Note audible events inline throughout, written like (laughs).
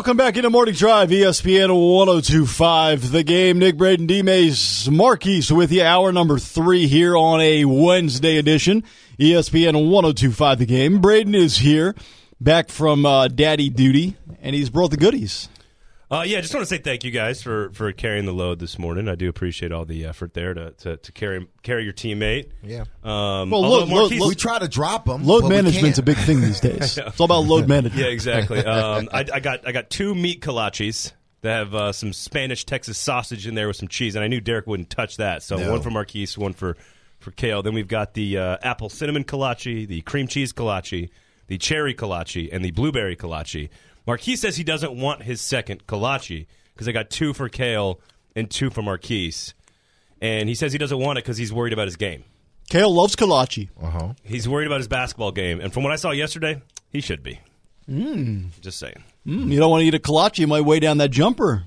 Welcome back into Morning Drive, ESPN 1025. The game, Nick Braden, D Mace, Marquise with you. Hour number three here on a Wednesday edition. ESPN 1025, the game. Braden is here, back from uh, daddy duty, and he's brought the goodies. Uh, yeah, I just want to say thank you guys for, for carrying the load this morning. I do appreciate all the effort there to, to, to carry carry your teammate. Yeah. Um, Well, although load- Marquise- load- We try to drop them. Load management's a big thing these days. (laughs) It's all about load management. yeah, exactly. (laughs) Um, I, I got I got two meat kolaches that have uh, some Spanish Texas sausage in there with some cheese, and I knew Derek wouldn't touch that. So No. one for Marquise, one for for Kale. Then we've got the uh, apple cinnamon kolache, the cream cheese kolache, the cherry kolache, and the blueberry kolache. Marquise says he doesn't want his second kolache because I got two for Kale and two for Marquise, and he says he doesn't want it because he's worried about his game. Kale loves kolache. Uh-huh. He's worried about his basketball game, and from what I saw yesterday, he should be. Just saying. Mm, you don't want to eat a kolache, you might weigh down that jumper.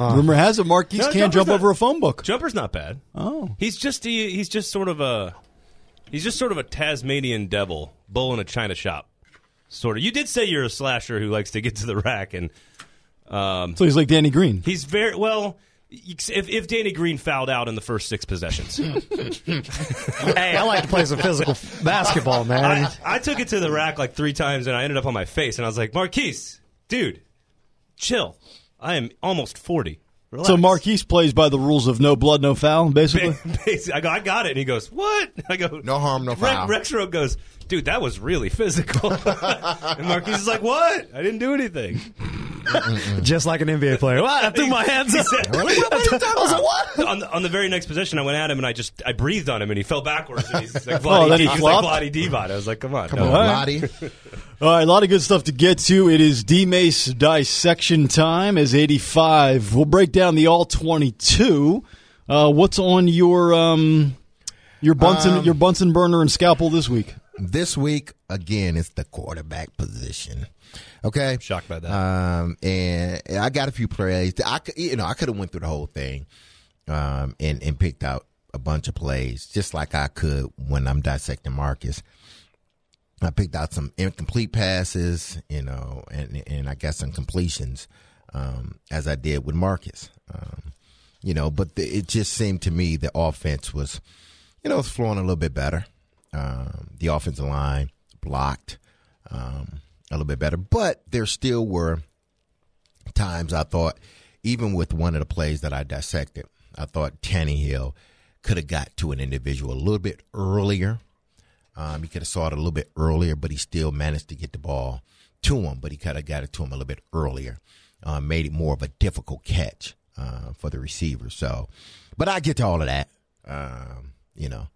Rumor has it Marquise No, can't jump not- over a phone book. Jumper's not bad. Oh. He's just he, he's just sort of a he's just sort of a Tasmanian devil, bull in a china shop. Sort of. You did say you're a slasher who likes to get to the rack, and um, So he's like Danny Green. he's very well. If, if Danny Green fouled out in the first six possessions, (laughs) Hey, I like to play some physical basketball, man. I, I took it to the rack like three times, and I ended up on my face, and I was like, Marquise, dude, chill. I am almost forty. Relax. So Marquise plays by the rules of no blood, no foul, basically. (laughs) Basically, I go, I got it. And he goes, what? (laughs) I go, No harm, no Rex- foul. Rexroad goes, dude, that was really physical. (laughs) and Marquise is like, what? I didn't do anything. Just like an NBA player. What? I threw my hands up. I was like, what? on, the, on the very next possession, I went at him and I just I breathed on him and he fell backwards. And he's like, (laughs) Oh, Vladdy then D- he he was like flopped? Vlade Divac. I was like, come on. Come no. on, Lottie. (laughs) (laughs) All right, a lot of good stuff to get to. It is D Mace dissection time as 85. We'll break down the all 22. Uh, what's on your um, your Bunsen Um, your Bunsen burner and scalpel this week? this week, again, it's the quarterback position. Okay. Shocked by that. Um, and I got a few plays. I you know, I could have went through the whole thing, um, and, and picked out a bunch of plays, just like I could when I'm dissecting Marcus. I picked out some incomplete passes, you know, and and I got some completions, um, as I did with Marcus. Um, you know, but the, it just seemed to me the offense was, you know, it's flowing a little bit better. Um, the offensive line blocked um, a little bit better, but there still were times I thought, even with one of the plays that I dissected, I thought Tannehill could have got to an individual a little bit earlier. Um, he could have saw it a little bit earlier, but he still managed to get the ball to him. But he could have got it to him a little bit earlier, uh, made it more of a difficult catch uh, for the receiver. So, but I get to all of that. Um, you know,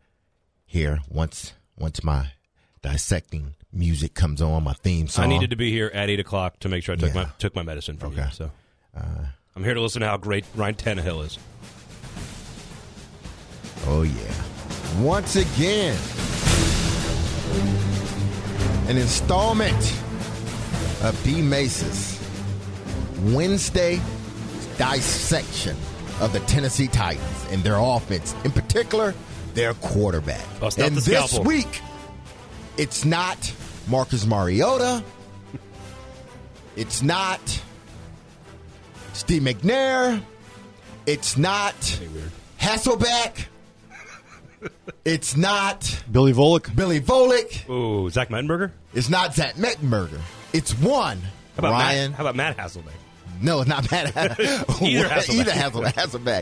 here once once my dissecting music comes on, my theme song. I needed to be here at eight o'clock to make sure I took Yeah. my took my medicine from you. Okay. So uh, I'm here to listen to how great Ryan Tannehill is. Oh yeah. Once again, an installment of D. Mace's Wednesday dissection of the Tennessee Titans and their offense, in particular, their quarterback. And the this week, it's not Marcus Mariota. It's not Steve McNair. It's not Hasselbeck. It's not Billy Volek. Billy Volick. Ooh, Zach Mettenberger? It's not Zach Mettenberger. It's one How about Ryan. Matt, how about Matt Hasselbeck? No, it's not Matt. (laughs) (laughs) Either Hasselbeck. Either Hasselbeck.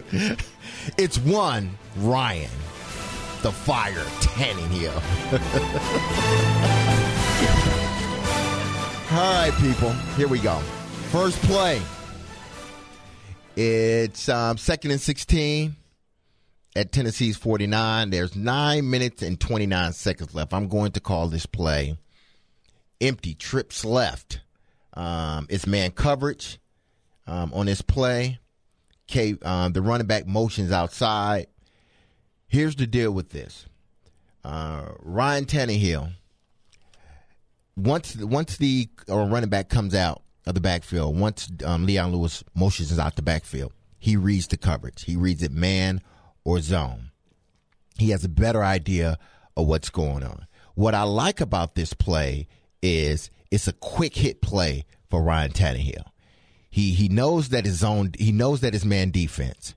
Hasselbeck. It's one Ryan, the fire Tannehill. All right, people. Here we go. First play. It's um, second and 16 at Tennessee's 49. There's nine minutes and 29 seconds left. I'm going to call this play empty trips left. Um, it's man coverage um, on this play. K, um, the running back motions outside. Here's the deal with this. Uh, Ryan Tannehill. Once once the uh, running back comes out of the backfield, once um, Dion Lewis motions out the backfield, he reads the coverage. He reads it man or zone. He has a better idea of what's going on. What I like about this play is it's a quick hit play for Ryan Tannehill. He he knows that his own he knows that his man defense.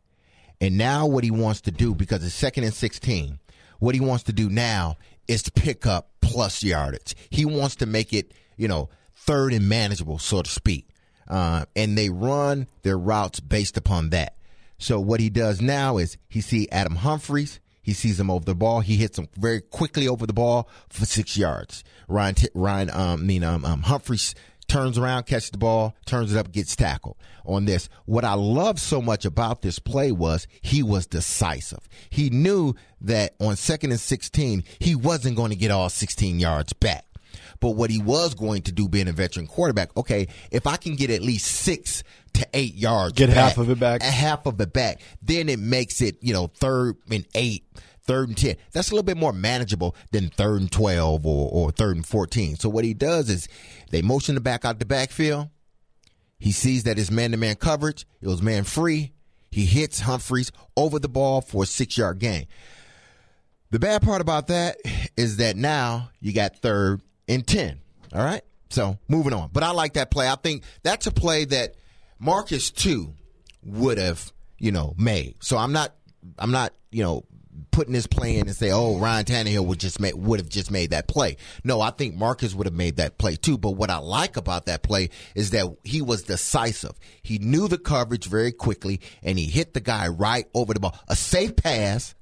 And now what he wants to do because it's second and 16. What he wants to do now is to pick up plus yardage. He wants to make it, you know, third and manageable, so to speak. Uh, and they run their routes based upon that. So what he does now is he see Adam Humphries. He sees him over the ball. He hits him very quickly over the ball for six yards. Ryan, Ryan, um, I mean, um, um, Humphries turns around, catches the ball, turns it up, gets tackled on this. What I love so much about this play was he was decisive. He knew that on second and 16, he wasn't going to get all 16 yards back. But what he was going to do, being a veteran quarterback, okay, if I can get at least six to eight yards, get back, half of it back, half of it back, then it makes it, you know, third and eight, third and 10. That's a little bit more manageable than third and 12 or, or third and 14. So what he does is they motion the back out the backfield. He sees that his man to man coverage, it was man free. He hits Humphries over the ball for a six yard gain. The bad part about that is that now you got third and 10. All right. So moving on. But I like that play. I think that's a play that Marcus too would have, you know, made. So I'm not, I'm not, you know, putting this play in and say, "Oh, Ryan Tannehill would just make, would have just made that play." No, I think Marcus would have made that play too. But what I like about that play is that he was decisive. He knew the coverage very quickly, and he hit the guy right over the ball. A safe pass,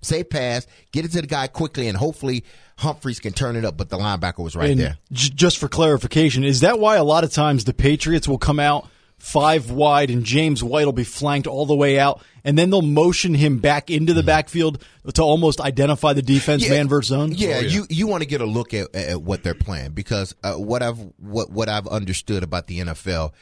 safe pass, get it to the guy quickly, and hopefully Humphries can turn it up. But the linebacker was right and there. J- just for clarification, is that why a lot of times the Patriots will come out? Five wide, and James White will be flanked all the way out, and then they'll motion him back into the backfield to almost identify the defense Yeah. man versus zone. Yeah, Oh, yeah. you you want to get a look at, at what they're playing because uh, what I've what what I've understood about the NFL,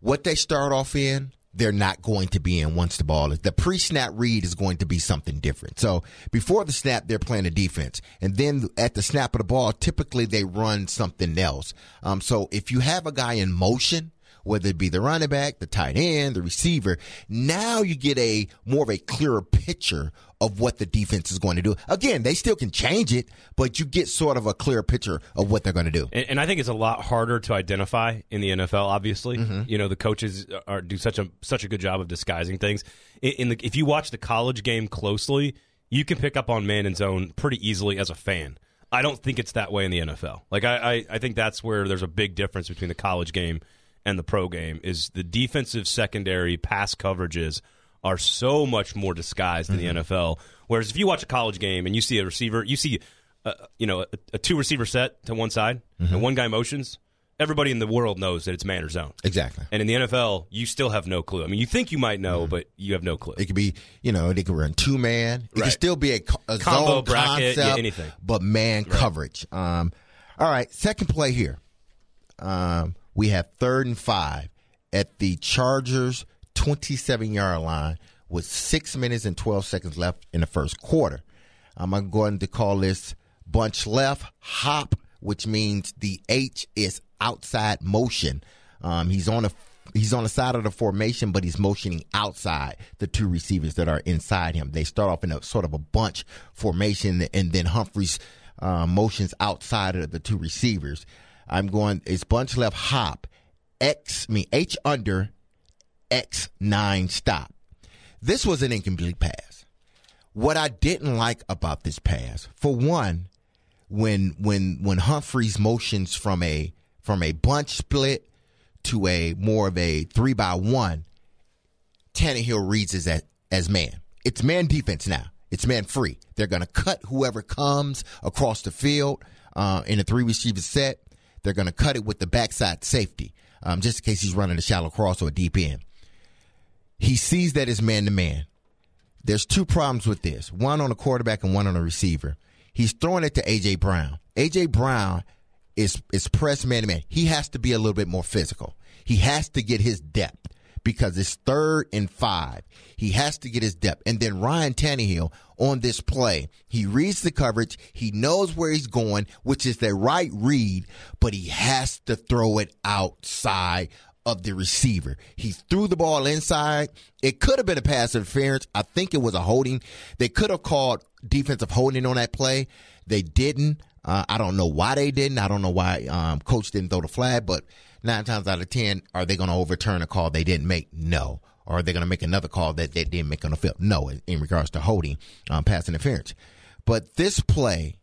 what they start off in, they're not going to be in once the ball is the pre-snap read is going to be something different. So before the snap, they're playing a defense, and then at the snap of the ball, typically they run something else. Um, so if you have a guy in motion whether it be the running back, the tight end, the receiver. Now you get a more of a clearer picture of what the defense is going to do. Again, they still can change it, but you get sort of a clear picture of what they're going to do. And, and I think it's a lot harder to identify in the NFL. Obviously, Mm-hmm. you know the coaches are do such a such a good job of disguising things. In, in the, if you watch the college game closely, you can pick up on man and zone pretty easily as a fan. I don't think it's that way in the NFL. Like I, I, I think that's where there's a big difference between the college game and the pro game. Is the defensive secondary pass coverages are so much more disguised in the NFL. Whereas if you watch a college game and you see a receiver, you see, uh, you know, a, a two receiver set to one side and one guy motions. Everybody in the world knows that it's man or zone. Exactly. And in the NFL, you still have no clue. I mean, you think you might know, but you have no clue. It could be, you know, they could run two man. It Right. could still be a, a Combo zone bracket, yeah, anything. but man coverage. Um, all right, second play here. Um, we have third and five at the Chargers 27 yard line with six minutes and 12 seconds left in the first quarter. I'm going to call this bunch left hop, which means the H is outside motion. Um, he's on a he's on the side of the formation, but he's motioning outside the two receivers that are inside him. They start off in a sort of a bunch formation, and then Humphries uh, motions outside of the two receivers. I'm going. It's bunch left hop, X I mean H under, X nine stop. This was an incomplete pass. What I didn't like about this pass, for one, when when when Humphries motions from a from a bunch split to a more of a three by one, Tannehill reads as as, as man. It's man defense now. It's man free. They're going to cut whoever comes across the field uh, in a three receiver set. They're going to cut it with the backside safety, um, just in case he's running a shallow cross or a deep end. He sees that it's man to man. There's two problems with this one on the quarterback and one on the receiver. He's throwing it to A.J. Brown. A.J. Brown is, is press man to man. He has to be a little bit more physical. He has to get his depth because it's third and five. He has to get his depth. And then Ryan Tannehill on this play, he reads the coverage. He knows where he's going, which is the right read, but he has to throw it outside of the receiver. He threw the ball inside. It could have been a pass interference. I think it was a holding. They could have called defensive holding on that play. They didn't. Uh, I don't know why they didn't. I don't know why um, coach didn't throw the flag, but nine times out of ten, are they going to overturn a call they didn't make? No. Or are they going to make another call that they didn't make on the field? No, in, in regards to holding um, pass interference. But this play,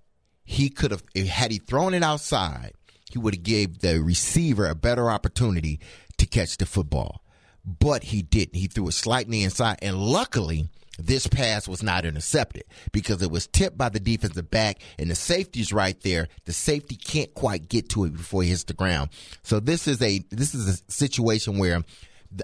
he could have had he thrown it outside, he would have gave the receiver a better opportunity to catch the football. But he didn't. He threw it slightly inside, and luckily this pass was not intercepted because it was tipped by the defensive back and the safety's right there. The safety can't quite get to it before he hits the ground. So this is a this is a situation where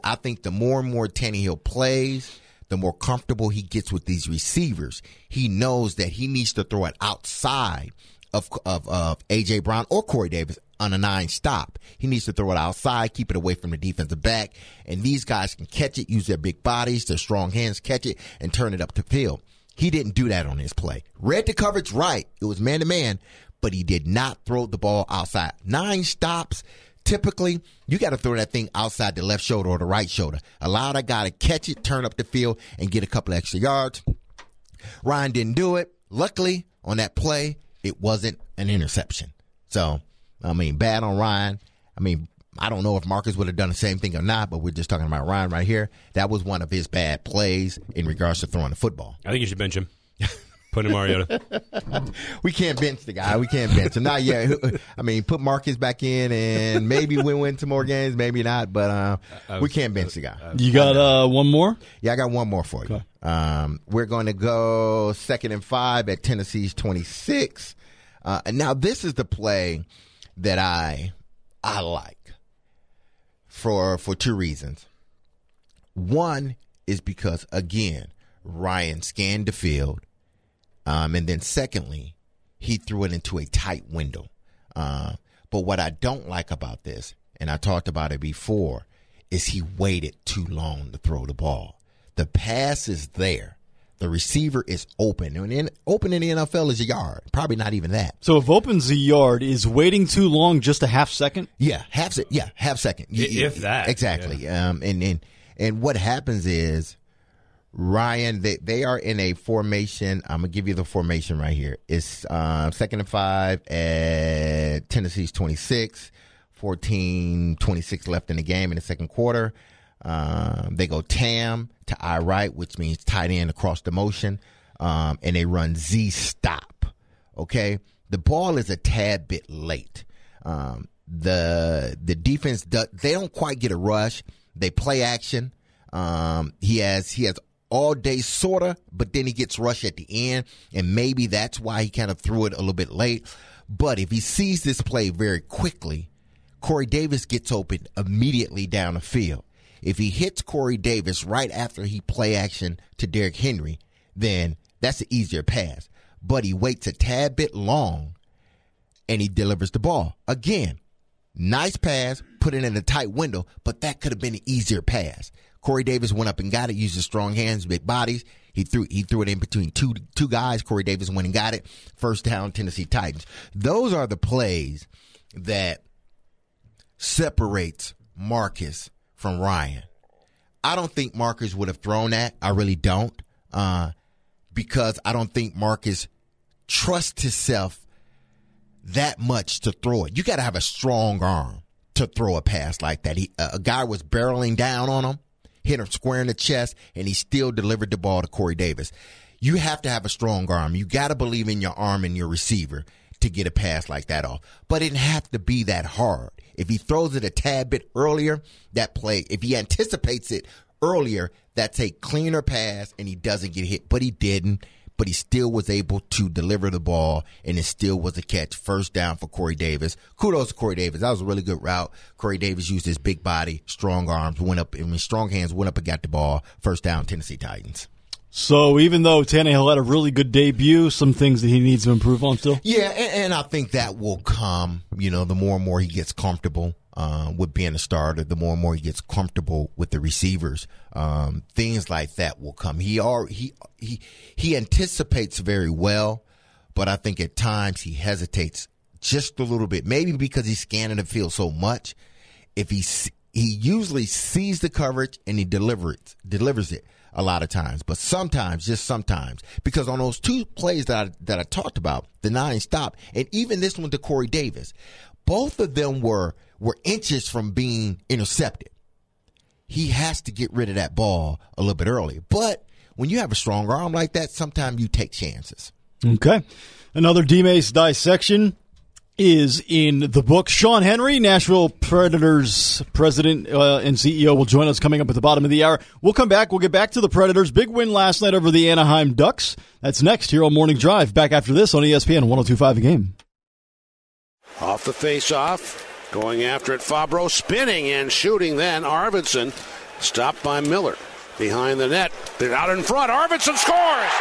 I think the more and more Tannehill plays, the more comfortable he gets with these receivers. He knows that he needs to throw it outside of of, of AJ Brown or Corey Davis on a nine stop. He needs to throw it outside, keep it away from the defensive back, and these guys can catch it, use their big bodies, their strong hands, catch it, and turn it up the field. He didn't do that on his play. Read the coverage right. It was man to man, but he did not throw the ball outside. Nine stops. Typically, you got to throw that thing outside the left shoulder or the right shoulder. Allow that guy to catch it, turn up the field, and get a couple extra yards. Ryan didn't do it. Luckily, on that play, it wasn't an interception. So, I mean, bad on Ryan. I mean, I don't know if Marcus would have done the same thing or not, but we're just talking about Ryan right here. That was one of his bad plays in regards to throwing the football. I think you should bench him. (laughs) Put in Mariota. (laughs) we can't bench the guy. We can't bench him. Not yet. I mean, put Marcus back in and maybe we win some more games, maybe not, but uh, was, we can't bench the guy. You got uh, one more? Yeah, I got one more for you. Okay. Um, we're going to go second and five at Tennessee's 26. Uh, and now this is the play that I I like for for two reasons. One is because again, Ryan scanned the field, um, and then secondly, he threw it into a tight window. Uh, but what I don't like about this, and I talked about it before, is he waited too long to throw the ball. The pass is there the receiver is open. And in, open in the NFL is a yard. Probably not even that. So if opens a yard, is waiting too long just a half second? Yeah, half se- yeah, half second. If that. Exactly. Yeah. Um, and, and and what happens is Ryan, they, they are in a formation. I'm gonna give you the formation right here. It's uh, second and five at Tennessee's 26, 14, 26 left in the game in the second quarter. Um, they go tam to I right, which means tight end across the motion, um, and they run Z stop. Okay, the ball is a tad bit late. Um, the the defense does, they don't quite get a rush. They play action. Um, he has he has all day sorta, but then he gets rushed at the end, and maybe that's why he kind of threw it a little bit late. But if he sees this play very quickly, Corey Davis gets open immediately down the field. If he hits Corey Davis right after he play action to Derrick Henry, then that's an easier pass. But he waits a tad bit long and he delivers the ball. Again, nice pass, put it in a tight window, but that could have been an easier pass. Corey Davis went up and got it, used his strong hands, big bodies. He threw he threw it in between two two guys. Corey Davis went and got it. First down, Tennessee Titans. Those are the plays that separates Marcus from Ryan. I don't think Marcus would have thrown that. I really don't. Uh, because I don't think Marcus trusts himself that much to throw it. You got to have a strong arm to throw a pass like that. He, uh, a guy was barreling down on him, hit him square in the chest, and he still delivered the ball to Corey Davis. You have to have a strong arm. You got to believe in your arm and your receiver to get a pass like that off. But it didn't have to be that hard. If he throws it a tad bit earlier, that play, if he anticipates it earlier, that's a cleaner pass and he doesn't get hit. But he didn't. But he still was able to deliver the ball, and it still was a catch. First down for Corey Davis. Kudos to Corey Davis. That was a really good route. Corey Davis used his big body, strong arms, went up, I mean, strong hands, went up and got the ball. First down, Tennessee Titans. So even though Tannehill had a really good debut, some things that he needs to improve on still. Yeah, and, and I think that will come. You know, the more and more he gets comfortable uh, with being a starter, the more and more he gets comfortable with the receivers. Um, things like that will come. He are he he he anticipates very well, but I think at times he hesitates just a little bit. Maybe because he's scanning the field so much. If he he usually sees the coverage and he delivers delivers it a lot of times, but sometimes, just sometimes, because on those two plays that I, that I talked about, the nine stop, and even this one to Corey Davis, both of them were were inches from being intercepted. He has to get rid of that ball a little bit earlier. But when you have a strong arm like that, sometimes you take chances. Okay. Another D-Mace dissection is in the book. Sean Henry, Nashville Predators president uh, and CEO, will join us coming up at the bottom of the hour. We'll come back. We'll get back to the Predators. Big win last night over the Anaheim Ducks. That's next here on Morning Drive. Back after this on ESPN 1025 The Game. Off the face-off. Going after it, Fabbro spinning and shooting. Then Arvidsson stopped by Miller behind the net. They're out in front. Arvidsson scores.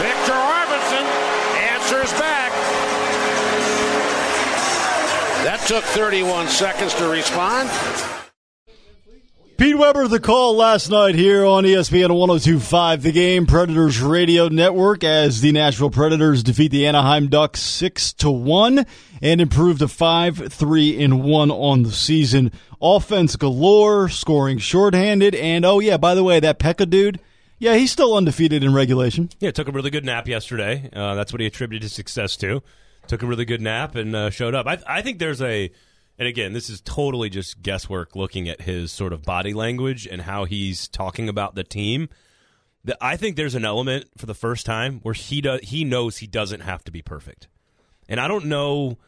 Victor Arvidsson answers back. That took 31 seconds to respond. Pete Weber, the call last night here on ESPN 1025, the game Predators Radio Network as the Nashville Predators defeat the Anaheim Ducks 6 to 1 and improve to 5 3 and 1 on the season. Offense galore, scoring shorthanded, and oh, yeah, by the way, that Pekka dude. Yeah, he's still undefeated in regulation. Yeah, took a really good nap yesterday. Uh, that's what he attributed his success to. Took a really good nap and uh, showed up. I, I think there's a and again, this is totally just guesswork looking at his sort of body language and how he's talking about the team. I think there's an element for the first time where he does, he knows he doesn't have to be perfect. And I don't know,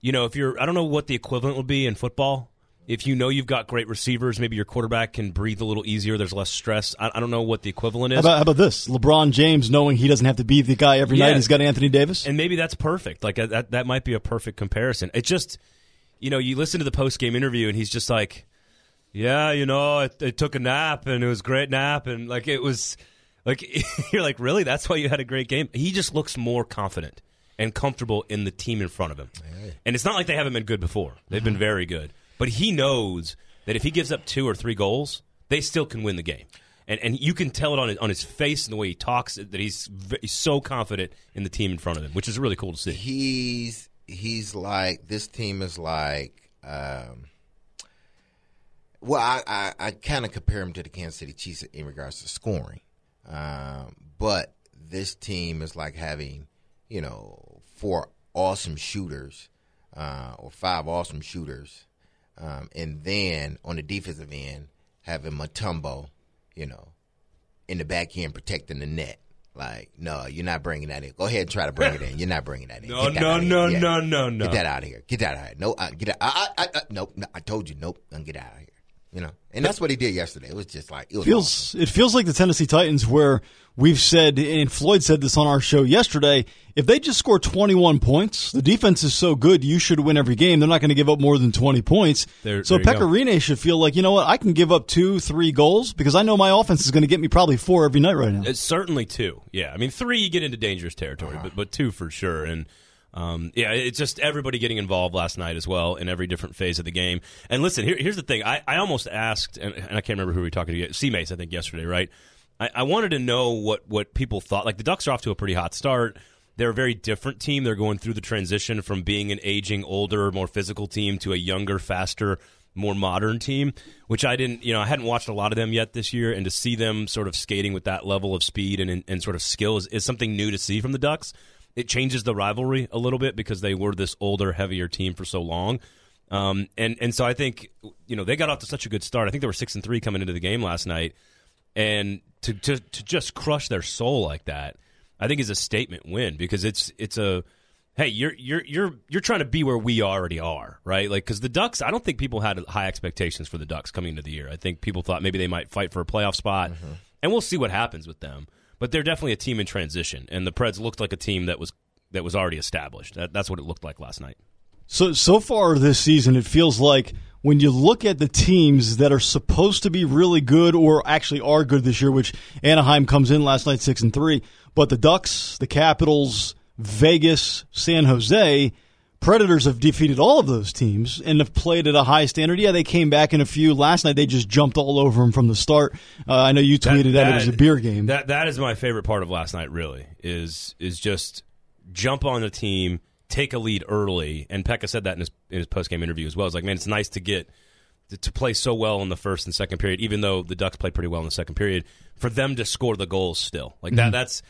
you know, if you're I don't know what the equivalent would be in football. If you know you've got great receivers, maybe your quarterback can breathe a little easier. There's less stress. I, I don't know what the equivalent is. How about, how about, this? LeBron James knowing he doesn't have to be the guy every yeah. night. He's got Anthony Davis, and maybe that's perfect. Like uh, that, that might be a perfect comparison. It just you know, you listen to the post game interview, and he's just like, "Yeah, you know, I, I took a nap, and it was a great nap, and like it was." Like (laughs) you're like, really? That's why you had a great game. He just looks more confident and comfortable in the team in front of him. And it's not like they haven't been good before. They've been very good. But he knows that if he gives up two or three goals, they still can win the game. And and you can tell it on his, on his face and the way he talks that he's, he's so confident in the team in front of him, which is really cool to see. He's he's like this team is like um, well I, I, I kind of compare him to the Kansas City Chiefs in regards to scoring. Um, but this team is like having you know four awesome shooters uh, or five awesome shooters um, and then on the defensive end having Mutombo, you know in the back end protecting the net like, no, you're not bringing that in. Go ahead and try to bring it in. You're not bringing that in. (laughs) No, no, no, yeah. no, no, no. Get that out of here. Get that out of here. No, uh, get out. I, I, I, nope. No, I told you, nope. And get out of here. You know, and that's what he did yesterday. It was just like it was feels. Awesome. It feels like the Tennessee Titans, where we've said, and Floyd said this on our show yesterday. If they just score 21 points, the defense is so good, you should win every game. They're not going to give up more than 20 points. There, so there Pekka Rinne should feel like, you know what, I can give up two, three goals because I know my offense is going to get me probably four every night right now. It's certainly two. Yeah, I mean three, you get into dangerous territory, uh-huh. but but two for sure. And um, yeah, it's just everybody getting involved last night as well in every different phase of the game. And listen, here, here's the thing: I, I almost asked, and, and, I can't remember who we were talking to. C Mace, I think yesterday, right? I, I wanted to know what what people thought. Like the Ducks are off to a pretty hot start. They're a very different team. They're going through the transition from being an aging, older, more physical team to a younger, faster, more modern team, which I didn't, you know, I hadn't watched a lot of them yet this year, and to see them sort of skating with that level of speed and, and sort of skill is, is something new to see from the Ducks it changes the rivalry a little bit because they were this older, heavier team for so long. Um, and and so I think you know they got off to such a good start. I think they were six and three coming into the game last night, and to to to just crush their soul like that, I think is a statement win because it's it's a hey you're you're you're you're trying to be where we already are right like because the Ducks I don't think people had high expectations for the Ducks coming into the year. I think people thought maybe they might fight for a playoff spot, mm-hmm. and we'll see what happens with them but they're definitely a team in transition, and the Preds looked like a team that was that was already established. That, that's what it looked like last night. So so far this season, it feels like when you look at the teams that are supposed to be really good or actually are good this year, which Anaheim comes in last night six and three, but the Ducks, the Capitals, Vegas, San Jose Predators have defeated all of those teams and have played at a high standard. Yeah, they came back in a few last night. They just jumped all over them from the start. Uh, I know you tweeted that, that, that, it was a beer game. That that is my favorite part of last night. Really is is just jump on the team, take a lead early. And Pekka said that in his in his post game interview as well. It's like, man, it's nice to get to, to play so well in the first and second period, even though the Ducks played pretty well in the second period, for them to score the goals still like that. That's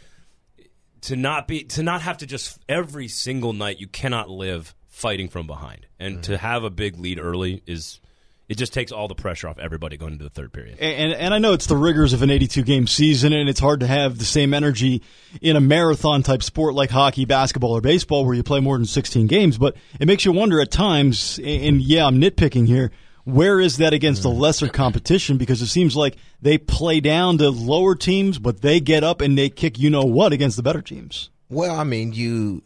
to not be to not have to just every single night. You cannot live fighting from behind, and to mm-hmm. have a big lead early is it just takes all the pressure off everybody going into the third period. And, and I know it's the rigors of an 82 game season, and it's hard to have the same energy in a marathon type sport like hockey, basketball, or baseball where you play more than 16 games. But it makes you wonder at times, and yeah, I'm nitpicking here, where is that against the lesser competition? Because it seems like they play down to lower teams, but they get up and they kick you know what against the better teams. Well, I mean, you,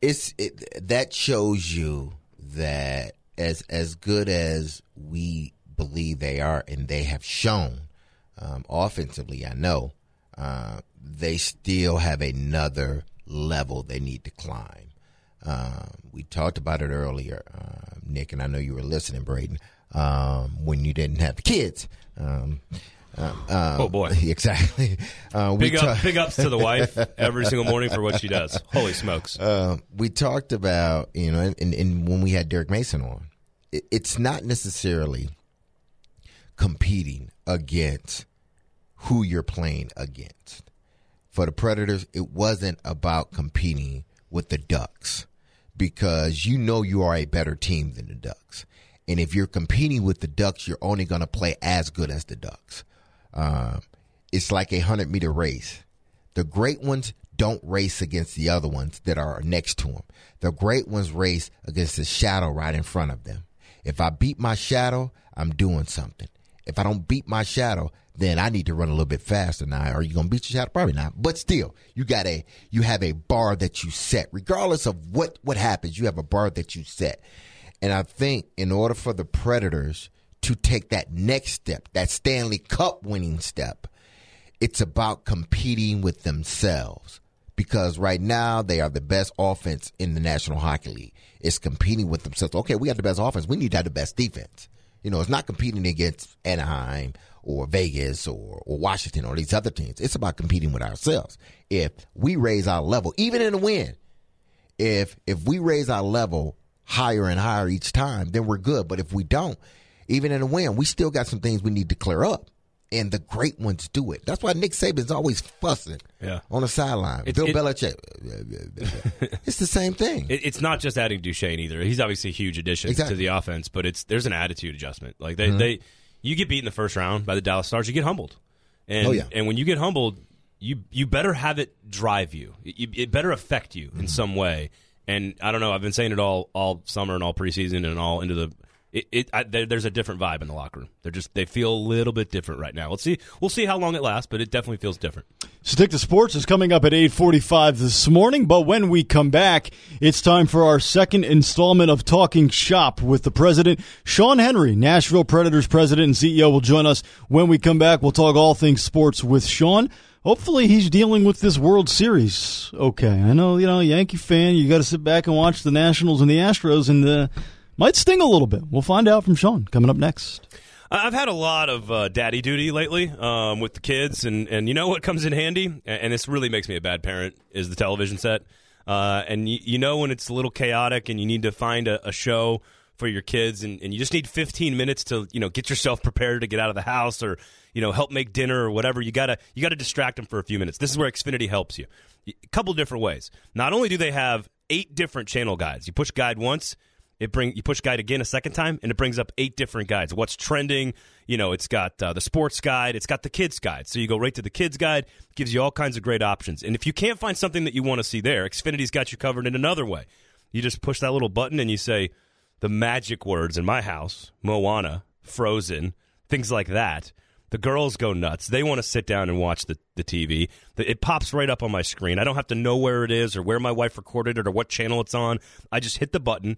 it's it, that shows you that as as good as we believe they are, and they have shown um, offensively, I know uh, they still have another level they need to climb. Um, we talked about it earlier, uh, Nick, and I know you were listening, Braden, um, when you didn't have kids. Um, um, Oh, boy. (laughs) exactly. Uh, Big, ta- big ups to the wife (laughs) every single morning for what she does. Holy smokes! um, we talked about you know, and, and, and when we had Derek Mason on, it, it's not necessarily competing against who you're playing against. For the Predators, it wasn't about competing with the Ducks because you know you are a better team than the Ducks. And if you're competing with the Ducks, you're only going to play as good as the Ducks. Um, it's like a 100 meter race. The great ones don't race against the other ones that are next to them. The great ones race against the shadow right in front of them. If I beat my shadow, I'm doing something. If I don't beat my shadow, then I need to run a little bit faster. Now, are you going to beat your shadow? Probably not. But still, you got a you have a bar that you set, regardless of what what happens. You have a bar that you set, and I think in order for the Predators to take that next step, that Stanley Cup winning step, it's about competing with themselves because right now they are the best offense in the National Hockey League. It's competing with themselves. Okay, we got the best offense. We need to have the best defense. You know, it's not competing against Anaheim or Vegas or, or Washington or these other teams. It's about competing with ourselves. If we raise our level, even in a win, if if we raise our level higher and higher each time, then we're good. But if we don't, even in a win, we still got some things we need to clear up. And the great ones do it. That's why Nick Saban's always fussing Yeah. on the sideline. It's- Bill it- Belichick. (laughs) it's the same thing. It, it's not just adding Duchene either. He's obviously a huge addition Exactly. to the offense, but it's there's an attitude adjustment. Like they, mm-hmm. they you get beat in the first round by the Dallas Stars, you get humbled, and Oh, yeah. and when you get humbled, you you better have it drive you. It, it better affect you in mm-hmm. some way. And I don't know. I've been saying it all all summer and all preseason and all into the. It, it I, there, there's a different vibe in the locker room. They're just they feel a little bit different right now. Let's see. We'll see how long it lasts, but it definitely feels different. Stick to Sports is coming up at 8:45 this morning, but when we come back, it's time for our second installment of Talking Shop with the president, Sean Henry, Nashville Predators president and CEO will join us when we come back. We'll talk all things sports with Sean. Hopefully he's dealing with this World Series okay. I know, you know, Yankee fan, you got to sit back and watch the Nationals and the Astros and uh, might sting a little bit. We'll find out from Sean coming up next. I've had a lot of uh, daddy duty lately um, with the kids, and, and you know what comes in handy, and, and this really makes me a bad parent, is the television set. Uh, and you, you know when it's a little chaotic and you need to find a, a show for your kids, and, and you just need 15 minutes to you know get yourself prepared to get out of the house or you know help make dinner or whatever. You gotta you gotta distract them for a few minutes. This is where Xfinity helps you. A couple different ways. Not only do they have eight different channel guides, you push guide once it bring you push guide again a second time, and it brings up eight different guides. What's trending? You know, it's got uh, the sports guide, it's got the kids guide. So you go right to the kids guide, gives you all kinds of great options. And if you can't find something that you want to see there, Xfinity's got you covered in another way. You just push that little button and you say the magic words in my house: Moana, Frozen, things like that. The girls go nuts. They want to sit down and watch the, the TV. The- It pops right up on my screen. I don't have to know where it is or where my wife recorded it or what channel it's on. I just hit the button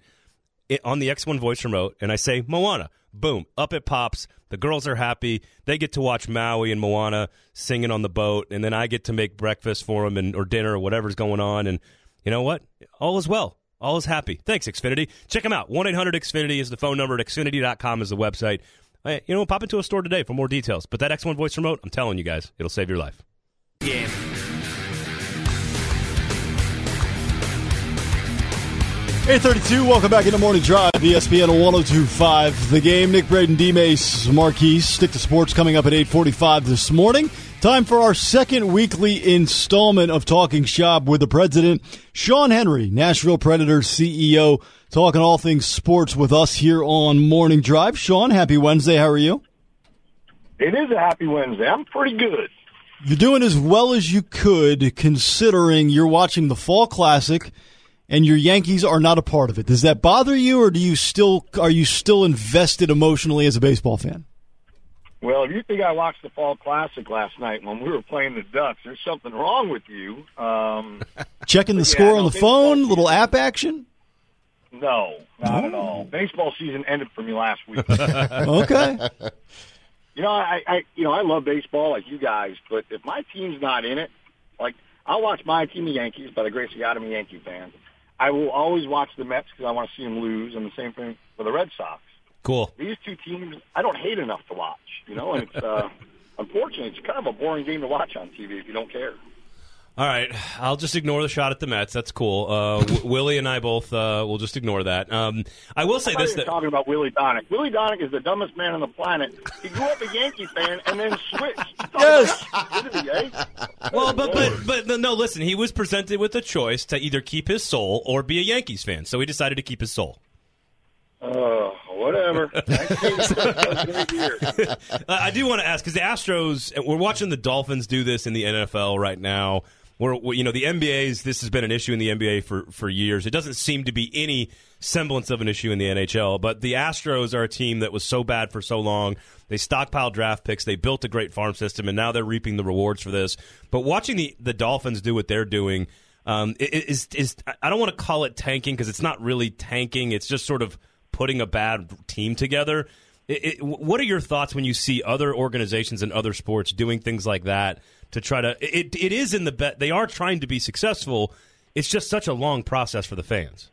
it, on the X1 voice remote and I say Moana. Boom, up it pops. The girls are happy. They get to watch Maui and Moana singing on the boat, and then I get to make breakfast for them and or dinner or whatever's going on. And you know what? All is well. All is happy. Thanks, Xfinity. Check them out. 1 800 Xfinity is the phone number. At Xfinity.com is the website. Hey, you know, pop into a store today for more details. But that X1 voice remote, I'm telling you guys, it'll save your life. 832, welcome back into morning drive. ESPN 1025. The game, Nick Braden, D Mace, Marquise. Stick to sports coming up at 845 this morning. Time for our second weekly installment of Talking Shop with the president, Sean Henry, Nashville Predators CEO, talking all things sports with us here on Morning Drive. Sean, happy Wednesday. How are you? It is a happy Wednesday. I'm pretty good. You're doing as well as you could considering you're watching the Fall Classic and your Yankees are not a part of it. Does that bother you or do you still are you still invested emotionally as a baseball fan? Well, if you think I watched the Fall Classic last night when we were playing the Ducks, there's something wrong with you. Um, (laughs) Checking the yeah, score on the phone, season- little app action? no, not at Oh. all. Baseball season ended for me last week. (laughs) (laughs) Okay. you know, I, I, you know, I love baseball like you guys, but if my team's not in it, like I'll watch my team, the Yankees, by the grace of God, I'm a Yankee fan. I will always watch the Mets because I want to see them lose, and the same thing for the Red Sox. Cool. These two teams, I don't hate enough to watch. You know, and it's uh, (laughs) unfortunately, it's kind of a boring game to watch on TV if you don't care. All right, I'll just ignore the shot at the Mets. That's cool. Uh, w- (laughs) Willie and I both uh, will just ignore that. Um, I will say I'm this: that, talking about Willie Daunic. Willie Daunic is the dumbest man on the planet. He grew up a Yankee fan and then switched. (laughs) Yes. Eh? well, but but but no, listen. He was presented with a choice to either keep his soul or be a Yankees fan, so he decided to keep his soul. Oh, whatever. (laughs) 1986 was a great year. Uh, I do want to ask because the Astros, we're watching the Dolphins do this in the NFL right now. We're, we- you know, the NBA's. This has been an issue in the NBA for for years. It doesn't seem to be any semblance of an issue in the NHL. But the Astros are a team that was so bad for so long. They stockpiled draft picks. They built a great farm system, and now they're reaping the rewards for this. But watching the the Dolphins do what they're doing. Um, i- i- is is I don't want to call it tanking because it's not really tanking. It's just sort of putting a bad team together. It, it, what are your thoughts when you see other organizations and other sports doing things like that to try to? It, it is in the bet. They are trying to be successful. It's just such a long process for the fans.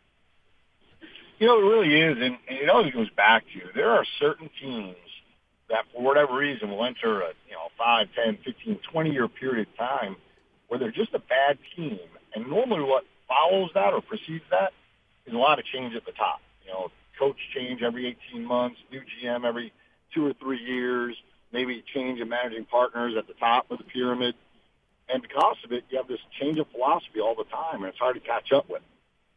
You know, it really is, and it always goes back to there are certain teams that, for whatever reason, will enter a you know five, ten, fifteen, twenty year period of time where they're just a bad team, and normally what follows that or precedes that is a lot of change at the top. You know, coach change every 18 months, new GM every two or three years, maybe change of managing partners at the top of the pyramid. And because of it, you have this change of philosophy all the time, and it's hard to catch up with.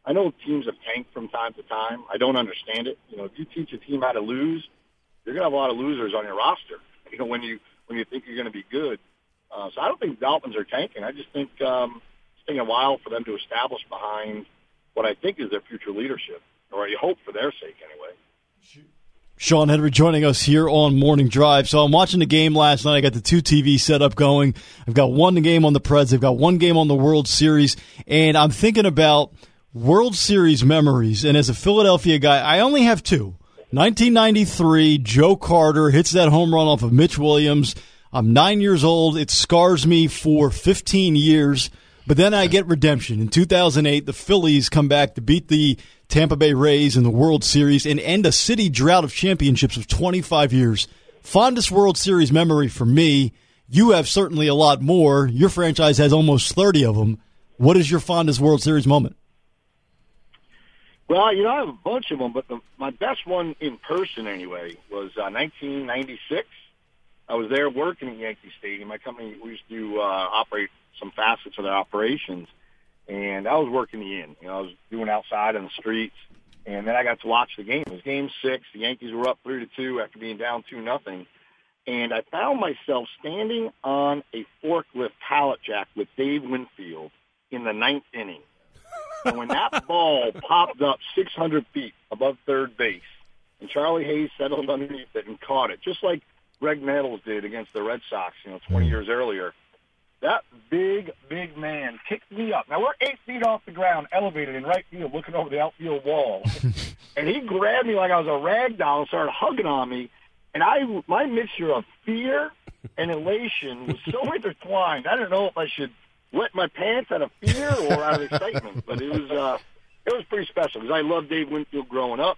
I know teams have tanked from time to time. I don't understand it. You know, if you teach a team how to lose, you're going to have a lot of losers on your roster. (laughs) You know, when you when you think you're going to be good. Uh, so I don't think Dolphins are tanking. I just think um, it's taking a while for them to establish behind what I think is their future leadership, or you hope for their sake anyway. Sean Henry joining us here on Morning Drive. So I'm watching the game last night. I got the two TV setup going. I've got one game on the Preds. I've got one game on the World Series. And I'm thinking about World Series memories. And as a Philadelphia guy, I only have two. 1993, Joe Carter hits that home run off of Mitch Williams. I'm nine years old. It scars me for 15 years. But then I get redemption. In 2008, the Phillies come back to beat the Tampa Bay Rays in the World Series and end a city drought of championships of 25 years. Fondest World Series memory for me. You have certainly a lot more. Your franchise has almost 30 of them. What is your fondest World Series moment? Well, you know, I have a bunch of them, but the, my best one in person anyway was uh, 1996. I was there working at Yankee Stadium. My company we used to uh, operate some facets of their operations, and I was working the in. You know, I was doing outside on the streets, and then I got to watch the game. It was Game Six. The Yankees were up three to two after being down two nothing, and I found myself standing on a forklift pallet jack with Dave Winfield in the ninth inning. And when that (laughs) ball popped up 600 feet above third base, and Charlie Hayes settled underneath it and caught it, just like Graig Nettles did against the Red Sox, you know, 20 mm. years earlier. That big, big man picked me up. Now we're eight feet off the ground, elevated in right field, looking over the outfield wall, (laughs) and he grabbed me like I was a rag doll and started hugging on me. And I, my mixture of fear and elation was so (laughs) intertwined. I don't know if I should wet my pants out of fear or out of excitement, but it was uh, it was pretty special because I loved Dave Winfield growing up.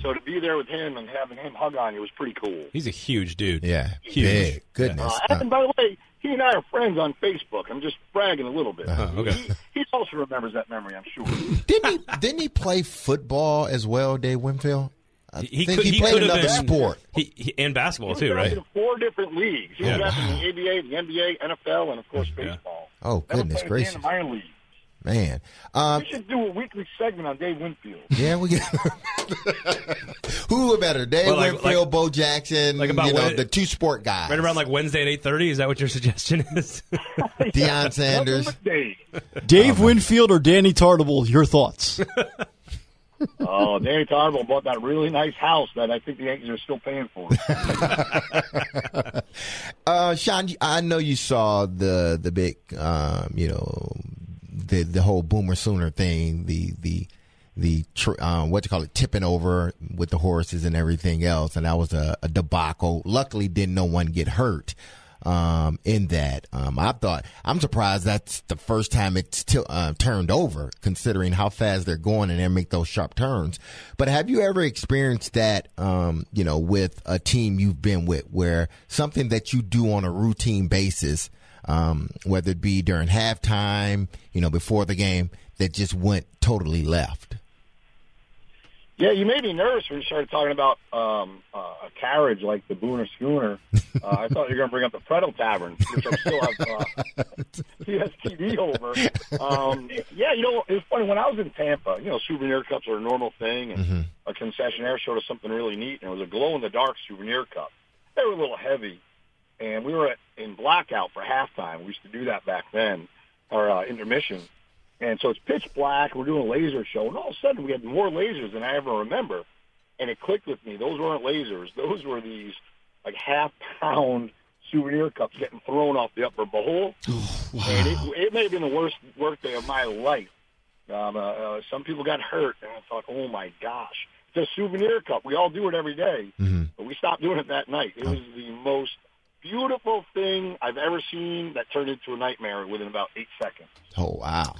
So to be there with him and having him hug on you was pretty cool. He's a huge dude. Yeah, Huge. big. Goodness. Uh, and by the way, he and I are friends on Facebook. I'm just bragging a little bit. Uh-huh, okay. he, he also remembers that memory, I'm sure. (laughs) didn't he? Didn't he play football as well, Dave Winfield? I He, think could, he, played could have another been, sport. He, he, and basketball He too, right? in four different leagues. He was Yeah. drafted in the ABA, the NBA, NFL, and of course Yeah. baseball. Oh, goodness played a game gracious. in the minor league. Man, um, We should do a weekly segment on Dave Winfield. yeah, we get (laughs) who are better, Dave Well, like- Winfield, like- Bo Jackson, like about you know when- the two sport guys, Right around like Wednesday at eight thirty. Is that what your suggestion is? (laughs) (laughs) Deion Sanders. Nothing but Dave. Dave Winfield or Danny Tartabull, your thoughts? Oh, Danny Tarble bought that really nice house that I think the Yankees are still paying for. Uh, Sean, I know you saw the the big, um, you know, the the whole Boomer Sooner thing, the the the um, what you call it, tipping over with the horses and everything else, and that was a, a debacle. Luckily, didn't no one get hurt um, in that. Um, I thought I'm surprised that's the first time it's t- uh, turned over, considering how fast they're going and they make those sharp turns. But have you ever experienced that, um, you know, with a team you've been with, where something that you do on a routine basis, um, whether it be during halftime, you know, before the game, that just went totally left? Yeah, you made me nervous when you started talking about um, uh, a carriage like the Sooner Schooner. (laughs) Uh, I thought you were going to bring up the Pretzel Tavern, which I still have uh, (laughs) PSTV over. Um, yeah, you know, it was funny when I was in Tampa. You know, souvenir cups are a normal thing, and a concessionaire showed us something really neat, and it was a glow in the dark souvenir cup. They were a little heavy, and we were at, in blackout for halftime. We used to do that back then, or uh, intermission. And so it's pitch black. We're doing a laser show, and all of a sudden we had more lasers than I ever remember. And it clicked with me. Those weren't lasers. (laughs) Those were these like half pound souvenir cups getting thrown off the upper bowl. (sighs) And it, it may have been the worst workday of my life. Um, uh, uh, some people got hurt, and I thought, oh my gosh, it's a souvenir cup. We all do it every day, but we stopped doing it that night. It was the most beautiful thing I've ever seen that turned into a nightmare within about eight seconds. Oh wow!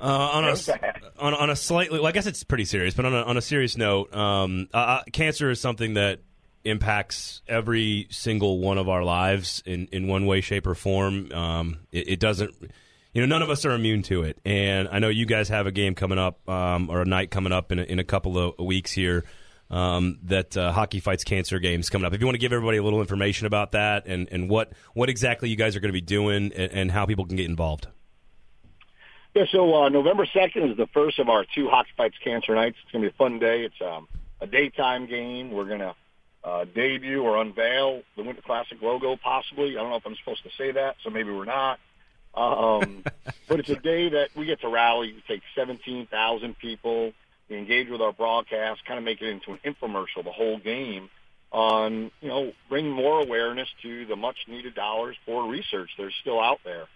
Uh, on a on, on a slightly, well, I guess it's pretty serious, but on a, on a serious note, um, uh, uh, cancer is something that impacts every single one of our lives in, in one way, shape, or form. Um, it, it doesn't, you know, none of us are immune to it. And I know you guys have a game coming up, um, or a night coming up in a, in a couple of weeks here. Um, that uh, hockey fights cancer games coming up. If you want to give everybody a little information about that and, and what what exactly you guys are going to be doing and, and how people can get involved. Yeah, so uh, November 2nd is the first of our two Hockey Fights Cancer Nights. It's going to be a fun day. It's um, a daytime game. We're going to uh, debut or unveil the Winter Classic logo, possibly. I don't know if I'm supposed to say that, so maybe we're not. Um, (laughs) but it's a day that we get to rally. We take 17,000 people. We engage with our broadcast, kind of make it into an infomercial, the whole game, on, you know, bring more awareness to the much-needed dollars for research that are still out there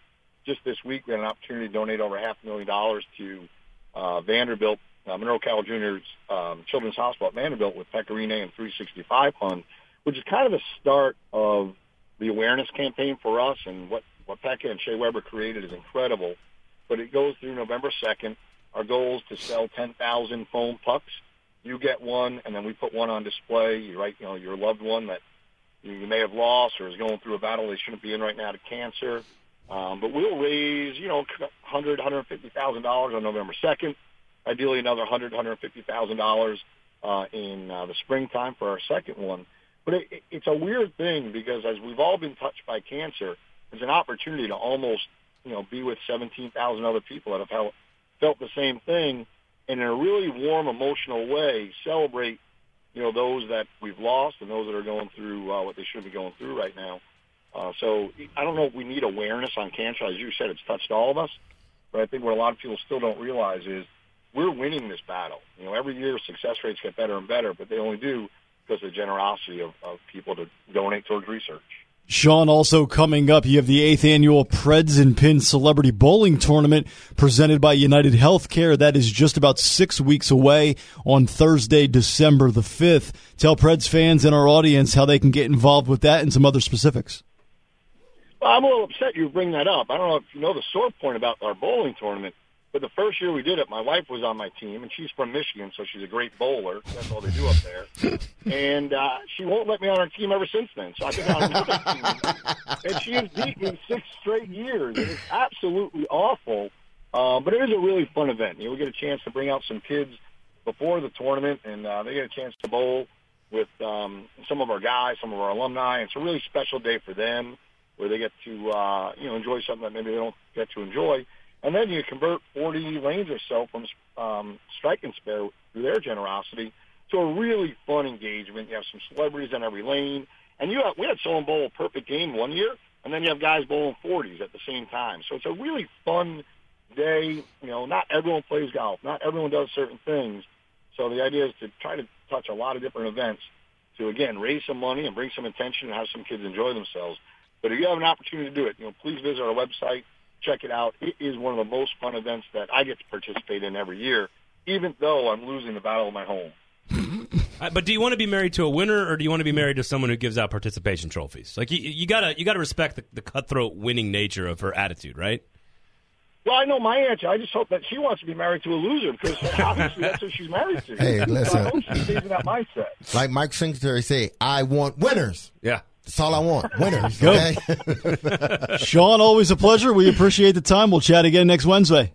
just this week we had an opportunity to donate over half a million dollars to uh, Vanderbilt, uh, Monroe Carell Junior's um, Children's Hospital at Vanderbilt with Pekka Rinne and 365 Fund, which is kind of the start of the awareness campaign for us. And what what Pekka and Shea Weber created is incredible. But it goes through November 2nd. Our goal is to sell 10,000 foam pucks. You get one, and then we put one on display. You write, you know, your loved one that you may have lost or is going through a battle they shouldn't be in right now to cancer. Um, but we'll raise, you know, hundred, hundred fifty thousand dollars on November second. Ideally, another hundred, hundred fifty thousand dollars uh, in uh, the springtime for our second one. But it, it, it's a weird thing because as we've all been touched by cancer, there's an opportunity to almost, you know, be with seventeen thousand other people that have felt, felt the same thing, and in a really warm, emotional way, celebrate, you know, those that we've lost and those that are going through uh, what they should be going through right now. Uh, so I don't know if we need awareness on cancer. As you said, it's touched all of us. But I think what a lot of people still don't realize is we're winning this battle. You know, every year success rates get better and better, but they only do because of the generosity of, of people to donate towards research. Sean, also coming up, you have the eighth annual Preds and Pins Celebrity Bowling Tournament presented by United Healthcare. That is just about six weeks away on Thursday, December the 5th. Tell Preds fans and our audience how they can get involved with that and some other specifics. Well, I'm a little upset you bring that up. I don't know if you know the sore point about our bowling tournament. But the first year we did it, my wife was on my team, and she's from Michigan, so she's a great bowler. That's all they do up there. (laughs) and uh, she won't let me on her team ever since then. So I've been on another team, and she has beat me six straight years. And it's absolutely awful. Um, but it is a really fun event. You know, we get a chance to bring out some kids before the tournament, and uh, they get a chance to bowl with um, some of our guys, some of our alumni. It's a really special day for them, where they get to uh, you know enjoy something that maybe they don't get to enjoy. And then you convert 40 lanes or so from um, strike and spare through their generosity to a really fun engagement. You have some celebrities on every lane, and you have, we had someone bowl a perfect game one year, and then you have guys bowling 40s at the same time. So it's a really fun day. You know, not everyone plays golf, not everyone does certain things. So the idea is to try to touch a lot of different events to again raise some money and bring some attention and have some kids enjoy themselves. But if you have an opportunity to do it, you know, please visit our website check it out. It is one of the most fun events that I get to participate in every year, even though I'm losing the battle of my home. (laughs) Uh, but do you want to be married to a winner, or do you want to be married to someone who gives out participation trophies? Like you, you gotta you gotta respect the, the cutthroat winning nature of her attitude, right? Well, I know my answer. I just hope that she wants to be married to a loser because obviously that's who she's married to. Hey, So listen. I hope she stays in that mindset. Like Mike Singletary say, I want winners. Yeah. That's all I want. Winners. Go. Okay. (laughs) Sean, always a pleasure. We appreciate the time. We'll chat again next Wednesday.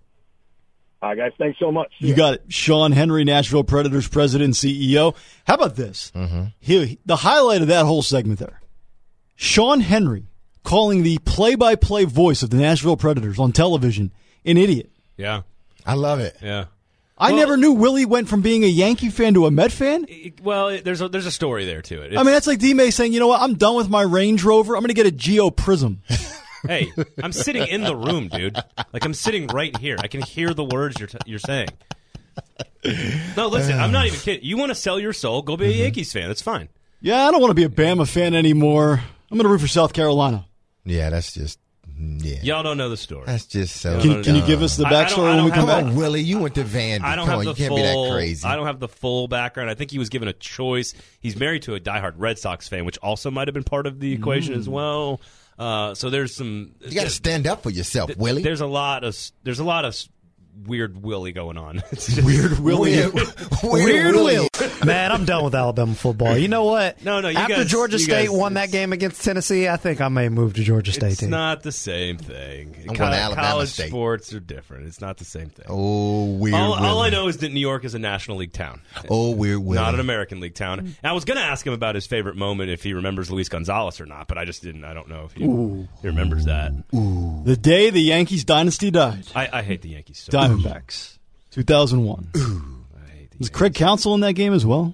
All right, guys. Thanks so much. See You ya. got it. Sean Henry, Nashville Predators president and CEO. How about this? Mm-hmm. He, the highlight of that whole segment there. Sean Henry calling the play by play voice of the Nashville Predators on television an idiot. Yeah. I love it. Yeah. I Well- never knew Willie went from being a Yankee fan to a Met fan. It- well, it, there's a, there's a story there to it. I mean, that's like D Mace saying, you know what, I'm done with my Range Rover. I'm going to get a Geo Prizm. (laughs) hey, I'm sitting in the room, dude. Like I'm sitting right here. I can hear the words you're t- you're saying. No, listen, I'm not even kidding. You want to sell your soul? Go be a mm-hmm. Yankees fan. That's fine. yeah, I don't want to be a Bama fan anymore. I'm going to root for South Carolina. Yeah, that's just yeah. Y'all don't know the story. That's just so. Can, can you give us the I- I backstory I when we come have Come back? Willie. You went to Van. I don't Come have on, the you can't full. be that crazy. I don't have the full background. I think he was given a choice. He's married to a diehard Red Sox fan, which also might have been part of the equation as well. Uh, so there's some. you got to stand up for yourself, Willie. There's a lot of there's a lot of weird Willie going on. (laughs) It's just- Weird Willie. Weird, Weird (laughs) Willie. Will. Man, I'm done with Alabama football. You know what? No, no, you After guys- Georgia you State guys- won that game against Tennessee, I think I may move to Georgia State It's team. not the same thing. I'm going to Alabama college State. sports are different. It's not the same thing. Oh, weird. all, all I know is that New York is a National League town. Oh, weird. Willie. Not an American League town. And I was going to ask him about his favorite moment if he remembers Luis Gonzalez or not, but I just didn't. I don't know if he, he remembers that. Ooh. The day the Yankees dynasty died. I, I hate the Yankees so much. Diamondbacks. 2001. I Was Craig Counsell in that game as well?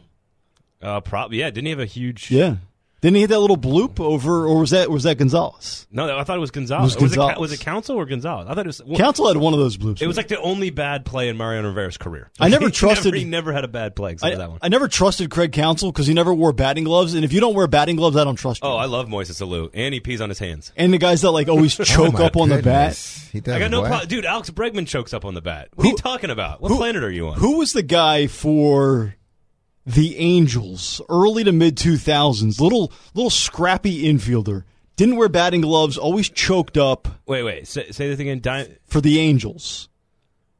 Uh, probably yeah. Didn't he have a huge? Yeah. Didn't he hit that little bloop over, or was that was that Gonzalez? No, I thought it was Gonzalez. It was It, Gonzalez. was it Counsell or Gonzalez? I thought it was. Counsell had one of those bloops. It was like the only bad play in Mariano Rivera's career. I never (laughs) He trusted- He never had a bad play except I, for that one. I never trusted Craig Counsell because he never wore batting gloves, and if you don't wear batting gloves, I don't trust you. oh, I love Moises Alou, and he pees on his hands. and the guys that like always (laughs) Oh, choke my up on the bat. He does I got no what? problem, dude. Alex Bregman chokes up on the bat. What are you talking about? What planet are you on? Who was the guy for the Angels early to mid two thousands? Little little scrappy infielder. Didn't wear batting gloves. Always choked up Wait, wait. Say, say that again. Di- for the Angels.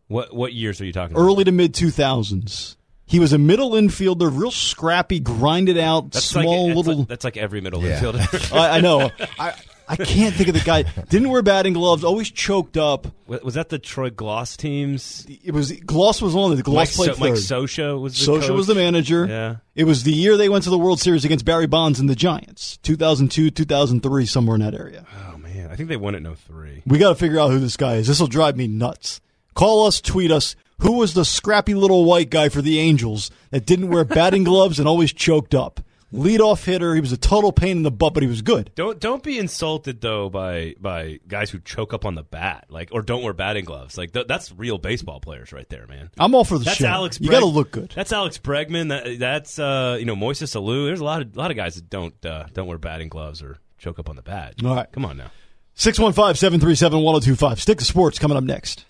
what what years are you talking? about? Early to mid two thousands. He was a middle infielder, real scrappy, grinded out, That's small like, that's little. Like, that's like every middle Yeah. infielder. (laughs) I, I know. (laughs) I I can't think of the guy. Didn't wear batting gloves. Always choked up. was that the Troy Glaus teams? It was Glaus was one of the Glaus Mike, played so, Mike. Scioscia was the Socha coach. was the manager. Yeah. It was the year they went to the World Series against Barry Bonds and the Giants. 2002, 2003, somewhere in that area. Oh man, I think they won it in 03. We got to figure out who this guy is. This will drive me nuts. Call us, tweet us. Who was the scrappy little white guy for the Angels that didn't wear batting gloves and always choked up? Leadoff hitter. He was a total pain in the butt, but he was good. Don't don't be insulted though by by guys who choke up on the bat, like or don't wear batting gloves. Like th- that's real baseball players right there, man. I'm all for the That's show. Alex. you got to look good. That's Alex Bregman. That, that's uh, you know Moises Alou. There's a lot of a lot of guys that don't uh, don't wear batting gloves or choke up on the bat. All right. come on now. 615 737 1025. Stick to sports coming up next.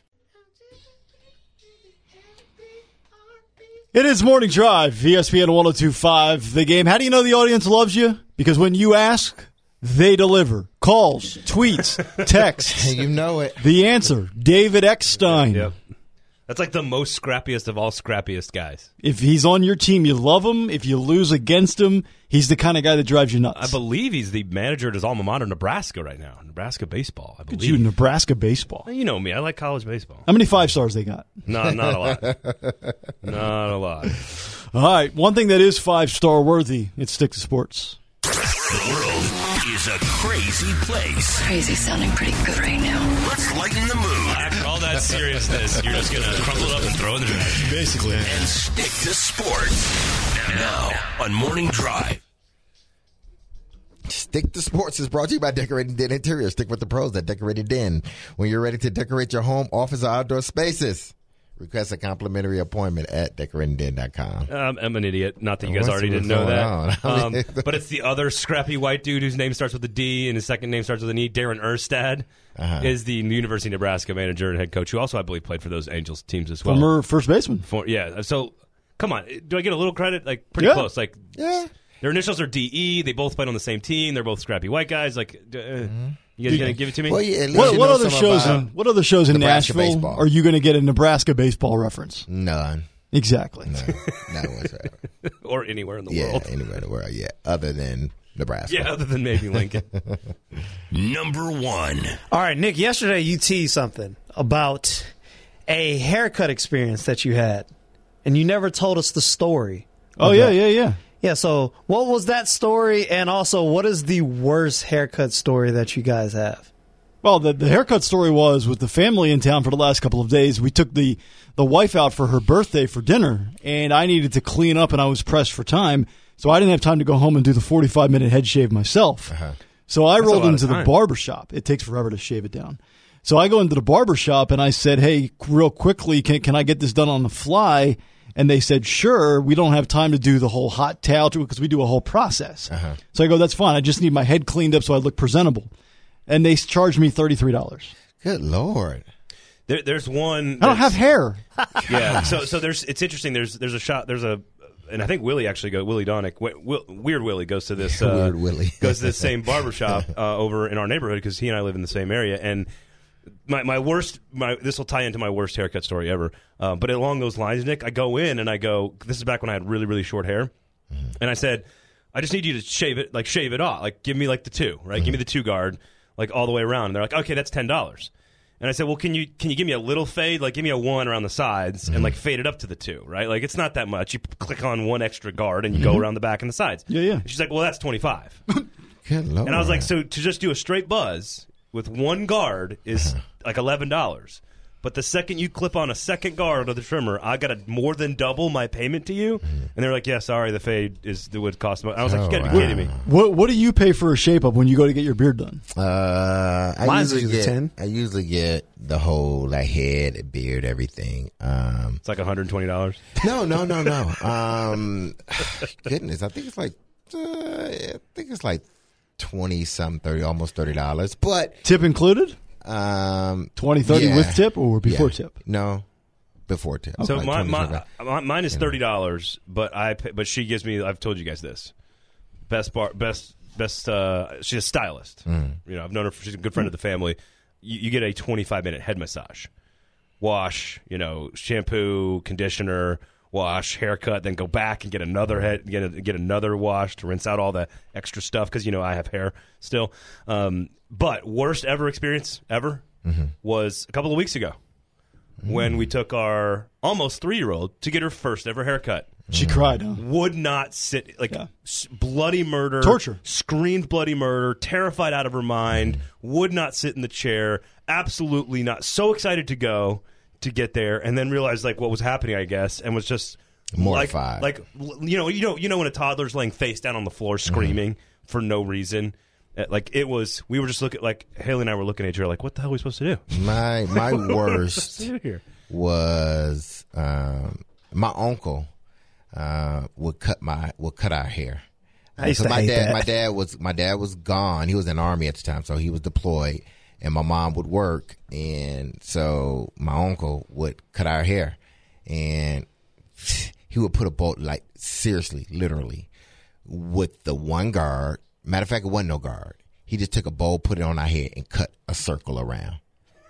It is Morning Drive, ESPN 1025, the game. How do you know the audience loves you? Because when you ask, they deliver. Calls, tweets, (laughs) texts. You know it. The answer, David Eckstein. Yep. That's like the most scrappiest of all scrappiest guys. If he's on your team, you love him. If you lose against him, he's the kind of guy that drives you nuts. I believe he's the manager at his alma mater, Nebraska, right now. Nebraska baseball. I Look at believe. you, Nebraska baseball. You know me. I like college baseball. How many five stars they got? No, not a lot. (laughs) not a lot. All right, one thing that is five star worthy, it's stick to sports. The world is a crazy place. Crazy sounding pretty good right now. Let's lighten the mood After all that seriousness, you're just gonna crumple it up and throw it in the trash. Basically. and stick to sports. Now on Morning Drive. Stick to Sports is brought to you by Decorating Den Interior. Stick with the pros at Decorating Den. When you're ready to decorate your home, office, or outdoor spaces, request a complimentary appointment at decoratingden.com. Um, I'm an idiot. Not that you guys What's- already didn't know going that. on? (laughs) Um, but it's the other scrappy white dude whose name starts with a D and his second name starts with an E. Darren Erstad Uh-huh. is the University of Nebraska manager and head coach, who also I believe played for those Angels teams as well. Former first baseman. For- yeah. So come on, do I get a little credit? Like pretty Yeah. close. Like Yeah. their initials are DE. They both played on the same team. They're both scrappy white guys. Like, uh, you guys gonna give it to me? Well, yeah, at least What, you what know other some shows? about In, what other shows in Nebraska Nashville baseball. are you going to get a Nebraska baseball reference? None. Exactly. No, (laughs) not whatsoever. (laughs) or anywhere in the world. yeah, world? (laughs) anywhere in the world, yeah. Other than Nebraska. Yeah, other than maybe Lincoln. Number one. All right, Nick. Yesterday you teased something about a haircut experience that you had, and you never told us the story. Oh of yeah, yeah, yeah. Yeah. So, what was that story? And also, what is the worst haircut story that you guys have? Well, the, the haircut story was with the family in town for the last couple of days. We took the the wife out for her birthday for dinner, and I needed to clean up, and I was pressed for time, so I didn't have time to go home and do the forty five minute head shave myself. Uh-huh. So I a rolled into the time. barber shop. It takes forever to shave it down. So I go into the barber shop and I said, "Hey, real quickly, can can I get this done on the fly?" And they said, "Sure. We don't have time to do the whole hot towel because we do a whole process." So I go, "That's fine. I just need my head cleaned up so I look presentable." And they charged me thirty three dollars. Good Lord. there, there's one. I don't have hair. (laughs) Yeah. So so there's it's interesting. There's there's a shot. There's a and I think Willie actually go Willie Daunic. Will, Weird Willie goes to this. (laughs) Uh, Weird Willie. goes to the (laughs) same barbershop uh, over in our neighborhood because he and I live in the same area. And my my worst. My this will tie into my worst haircut story ever. Uh, but along those lines, Nick, I go in and I go. This is back when I had really really short hair, mm-hmm. and I said, I just need you to shave it, like shave it off, like give me like the two, right? Give mm-hmm. me the two guard, like all the way around. And they're like, okay, that's ten dollars. And I said, well, can you can you give me a little fade, like give me a one around the sides, and like mm-hmm. fade it up to the two, right? Like it's not that much. You click on one extra guard and you go around the back and the sides. Yeah, yeah. And she's like, well, that's twenty five. (laughs) And I was like, so to just do a straight buzz with one guard is uh-huh. Like eleven dollars. But the second you clip on a second guard of the trimmer, I got to more than double my payment to you. And they're like, "Yeah, sorry, the fade is it would cost." More. I was like, "You got to be Oh, kidding me!" What What do you pay for a shape up when you go to get your beard done? Uh, I Mine's usually usually get 10. I usually get the whole like head, beard, everything. Um, It's like one hundred twenty dollars. no, no, no, no. Um, (sighs) goodness, I think it's like uh, I think it's like twenty some thirty, almost thirty dollars. But Tip included? Um, 2030 yeah. with tip or before Yeah. tip? No, before tip. So Like my, my, my mine is thirty dollars, but I pay, but she gives me. I've told you guys this. Best bar, best best. Uh, she's a stylist. Mm. You know, I've known her. For, she's a good friend of the family. You, you get a twenty five minute head massage, wash. You know, shampoo, conditioner, wash, haircut, then go back and get another mm-hmm. head, get a, get another wash to rinse out all the extra stuff because you know I have hair still. Um, but worst ever experience ever mm-hmm. was a couple of weeks ago when we mm. took our almost three year old to get her first ever haircut. She mm. cried, huh? Would not sit like Yeah. s- bloody murder, Torture. screamed bloody murder, terrified out of her mind. Mm. Would not sit in the chair. Absolutely not. So excited to go to get there, and then realized like what was happening, I guess, and was just Mortified. Like, like you know, you know, you know when a toddler's laying face down on the floor screaming for no reason. Uh, Like it was, we were just looking like Haley and I were looking at each other like, what the hell are we supposed to do? my (laughs) my worst was um, my uncle uh, would cut my would cut our hair. I used to my hate dad, that. my dad was my dad was gone. He was in the army at the time, so he was deployed, and my mom would work, and so my uncle would cut our hair, and (sighs) he would put a bolt like seriously, literally, with the one guard. Matter of fact, it wasn't no guard. He just took a bowl, put it on our head, and cut a circle around.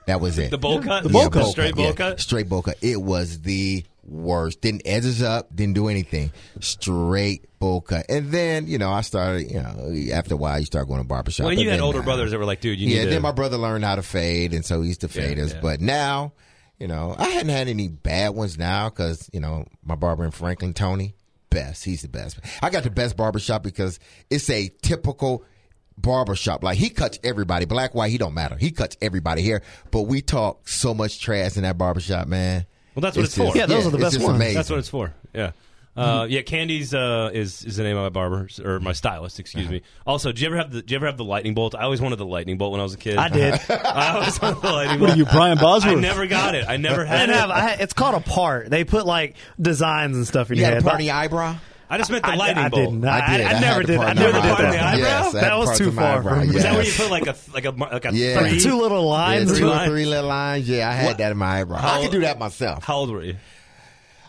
That was it. The bowl cut? The bowl Yeah, cut. Straight bowl yeah. cut? Straight bowl cut. It was the worst. Didn't edges up. Didn't do anything. Straight bowl cut. And then you know I started. You know after a while you start going to barbershop. But you had older uh, brothers that were like, dude, you yeah, to. then my brother learned how to fade, and so he used to fade Yeah, us. yeah. But now, you know, I hadn't had any bad ones now because you know my barber in Franklin, Tony, best. He's the best. I got the best barbershop because it's a typical barbershop. Like he cuts everybody, black, white, he don't matter. He cuts everybody here. But we talk so much trash in that barbershop, man. Well, that's what it's just- for. Yeah, those are the best ones. Amazing. That's what it's for. Yeah. Uh, yeah, Candy's uh, is is the name of my barber or my stylist. Excuse me. Also, do you ever have the do you ever have the lightning bolt? I always wanted the lightning bolt when I was a kid. I did. (laughs) I always wanted the lightning bolt. What bolt. are you, Brian Bosworth? I never got it. I never (laughs) I had didn't it. have. I it's called a part. They put like designs and stuff in You your got head. a party eyebrow? I just meant the I, lightning I bolt. didn't. I, I did. I, I never had the did. I never did eyebrow. that. Yes, I that was too far eyebrow, from me. Is that where you put like a like a like a Yeah. three? Two little Yeah, lines. two or three little lines. Yeah, I had What- that in my eyebrow. How- I could do that myself. How old were you?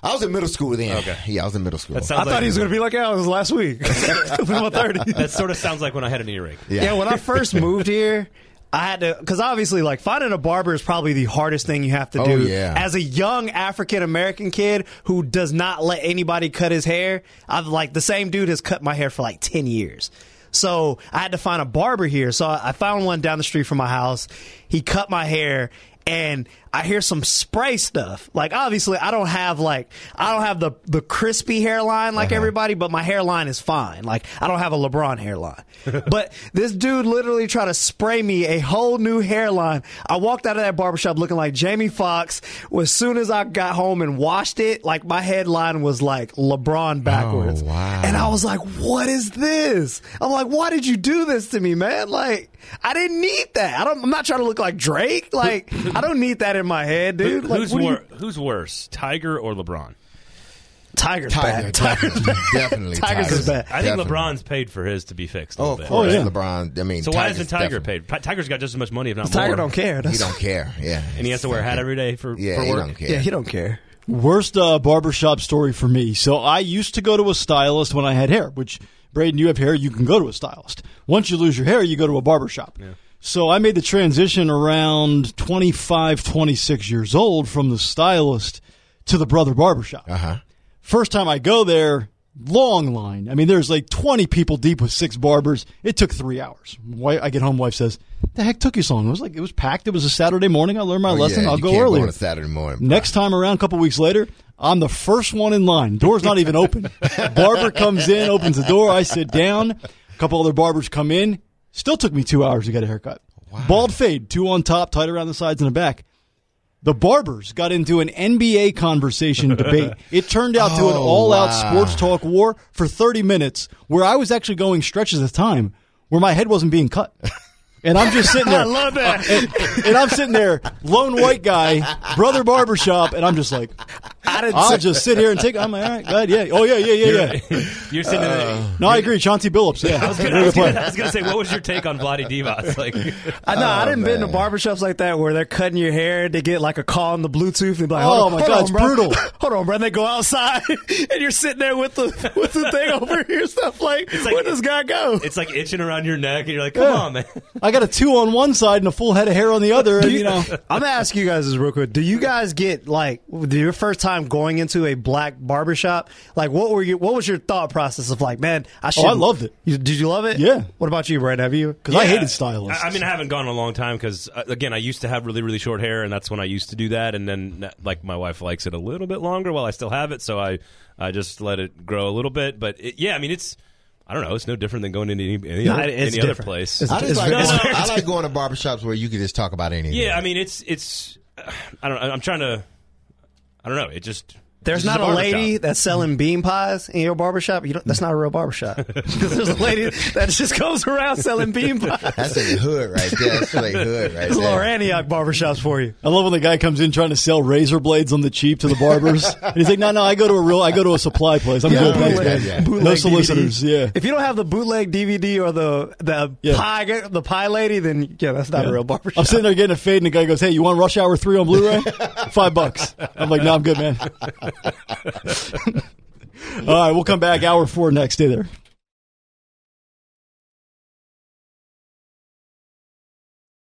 I was in middle school then. Okay. Yeah, I was in middle school. I sounds thought he was going to be like, yeah, it was last week. (laughs) I'm (laughs) 30. That sort of sounds like when I had an earring. yeah. Yeah, when I first moved here, I had to because obviously, like finding a barber is probably the hardest thing you have to Oh, do. yeah. As a young African American kid who does not let anybody cut his hair, I've like the same dude has cut my hair for like ten years. So I had to find a barber here. So I found one down the street from my house. He cut my hair. And I hear some spray stuff. Like obviously, I don't have like I don't have the the crispy hairline like uh-huh. everybody, but my hairline is fine. Like I don't have a LeBron hairline. (laughs) but this dude literally tried to spray me a whole new hairline. I walked out of that barbershop looking like Jamie Foxx. As soon as I got home and washed it, like my headline was like LeBron oh, backwards. Oh, wow. And I was like, "What is this?" I'm like, "Why did you do this to me, man?" Like I didn't need that. I don't. I'm not trying to look like Drake. Like I don't need that in my head, dude. Like who's what do you- Who's worse, Tiger or LeBron? Tiger's Tiger, bad. Tiger's definitely, bad. definitely. Tiger's Tiger. is bad. I think Definitely. LeBron's paid for his to be fixed. A Oh, little of bit. course, Oh, yeah. LeBron. I mean, So why Tiger's isn't Tiger definitely- paid? Ti- Tiger's got just as much money, if not LeBron. Tiger more. don't care. He don't care. Yeah, (laughs) and he has to wear a hat every day for, Yeah, for he work. don't care. Yeah, he don't care. Worst uh, barbershop story for me. So I used to go to a stylist when I had hair, which, Braden, you have hair, you can go to a stylist. Once you lose your hair, you go to a barbershop. So I made the transition around 25, 26 years old from the stylist to the brother barbershop. Uh huh. First time I go there, long line. I mean, there's like 20 people deep with six barbers. It took three hours. I get home, wife says, "The heck took you so long?" It was like it was packed. It was a Saturday morning. I learned my lesson. I'll Oh, you go can't earlier. on a Saturday morning. Next time around, a couple weeks later, I'm the first one in line. Door's not even open. (laughs) Barber comes in, opens the door. I sit down. A couple other barbers come in. Still took me two hours to get a haircut. Bald fade, two on top, tight around the sides and the back. The barbers got into an NBA conversation debate. (laughs) It turned out to an Oh, all-out wow. sports talk war for 30 minutes, where I was actually going stretches of time where my head wasn't being cut. (laughs) And I'm just sitting there. (laughs) I love that. And, and I'm sitting there, lone white guy, brother barbershop, and I'm just like, I didn't. I'll say- just sit here and take. I'm like, all right, go ahead, yeah, oh yeah, yeah, yeah, yeah. (laughs) You're sitting in Uh, the, No, I agree, Chauncey Billups. Yeah, I was gonna, I was gonna, I was gonna say, what was your take on Vlade Divac? (laughs) Like, I know. I didn't been to man. barbershops like that where they're cutting your hair. They get like a call on the Bluetooth. And be like, Oh, hold on, my God, on, it's bro. brutal. Hold on, bro. And they go outside, and you're sitting there with the with the thing over here. Stuff like, like- where does guy go? it's like itching around your neck, and you're like, come Yeah. on, man. I got a two on one side and a full head of hair on the other, and you know, (laughs) I'm gonna ask you guys this real quick. Do you guys get like your first time going into a black barbershop? Like, what were you? What was your thought process of like, man, I should. Oh, I loved it. You, did you love it? Yeah. What about you, Brad? Have you? because I hated stylists. I, I mean, I haven't gone in a long time because, uh, again, I used to have really, really short hair, and that's when I used to do that. And then, uh, like, my wife likes it a little bit longer while I still have it, so I, I just let it grow a little bit. But it, yeah, I mean, it's, I don't know, it's no different than going into any, any, No, other, it's any other place. It's- I just like No, going, no, I like going to barbershops where you can just talk about anything. yeah, I mean, it's, it's, uh, I don't, know I'm trying to, I don't know, it just. There's not a barbershop. lady that's selling bean pies in your barbershop. You don't, that's not a real barbershop. Because (laughs) there's a lady that just goes around selling bean (laughs) pies. That's a hood right there. That's like hood right there. There's Lower. Antioch barbershops for you. I love when the guy comes in trying to sell razor blades on the cheap to the barbers, and he's like, "No, no, I go to a real, I go to a supply place. I'm good, bootleg- man. yeah. bootleg No DVD. solicitors, yeah." If you don't have the bootleg DVD or the the Yeah. pie the pie lady, then yeah, that's not a real barbershop. I'm sitting there getting a fade, and the guy goes, "Hey, you want Rush Hour three on Blu-ray? (laughs) Five bucks." I'm like, "No, I'm good, man." All right, we'll come back. Hour four next. Stay there.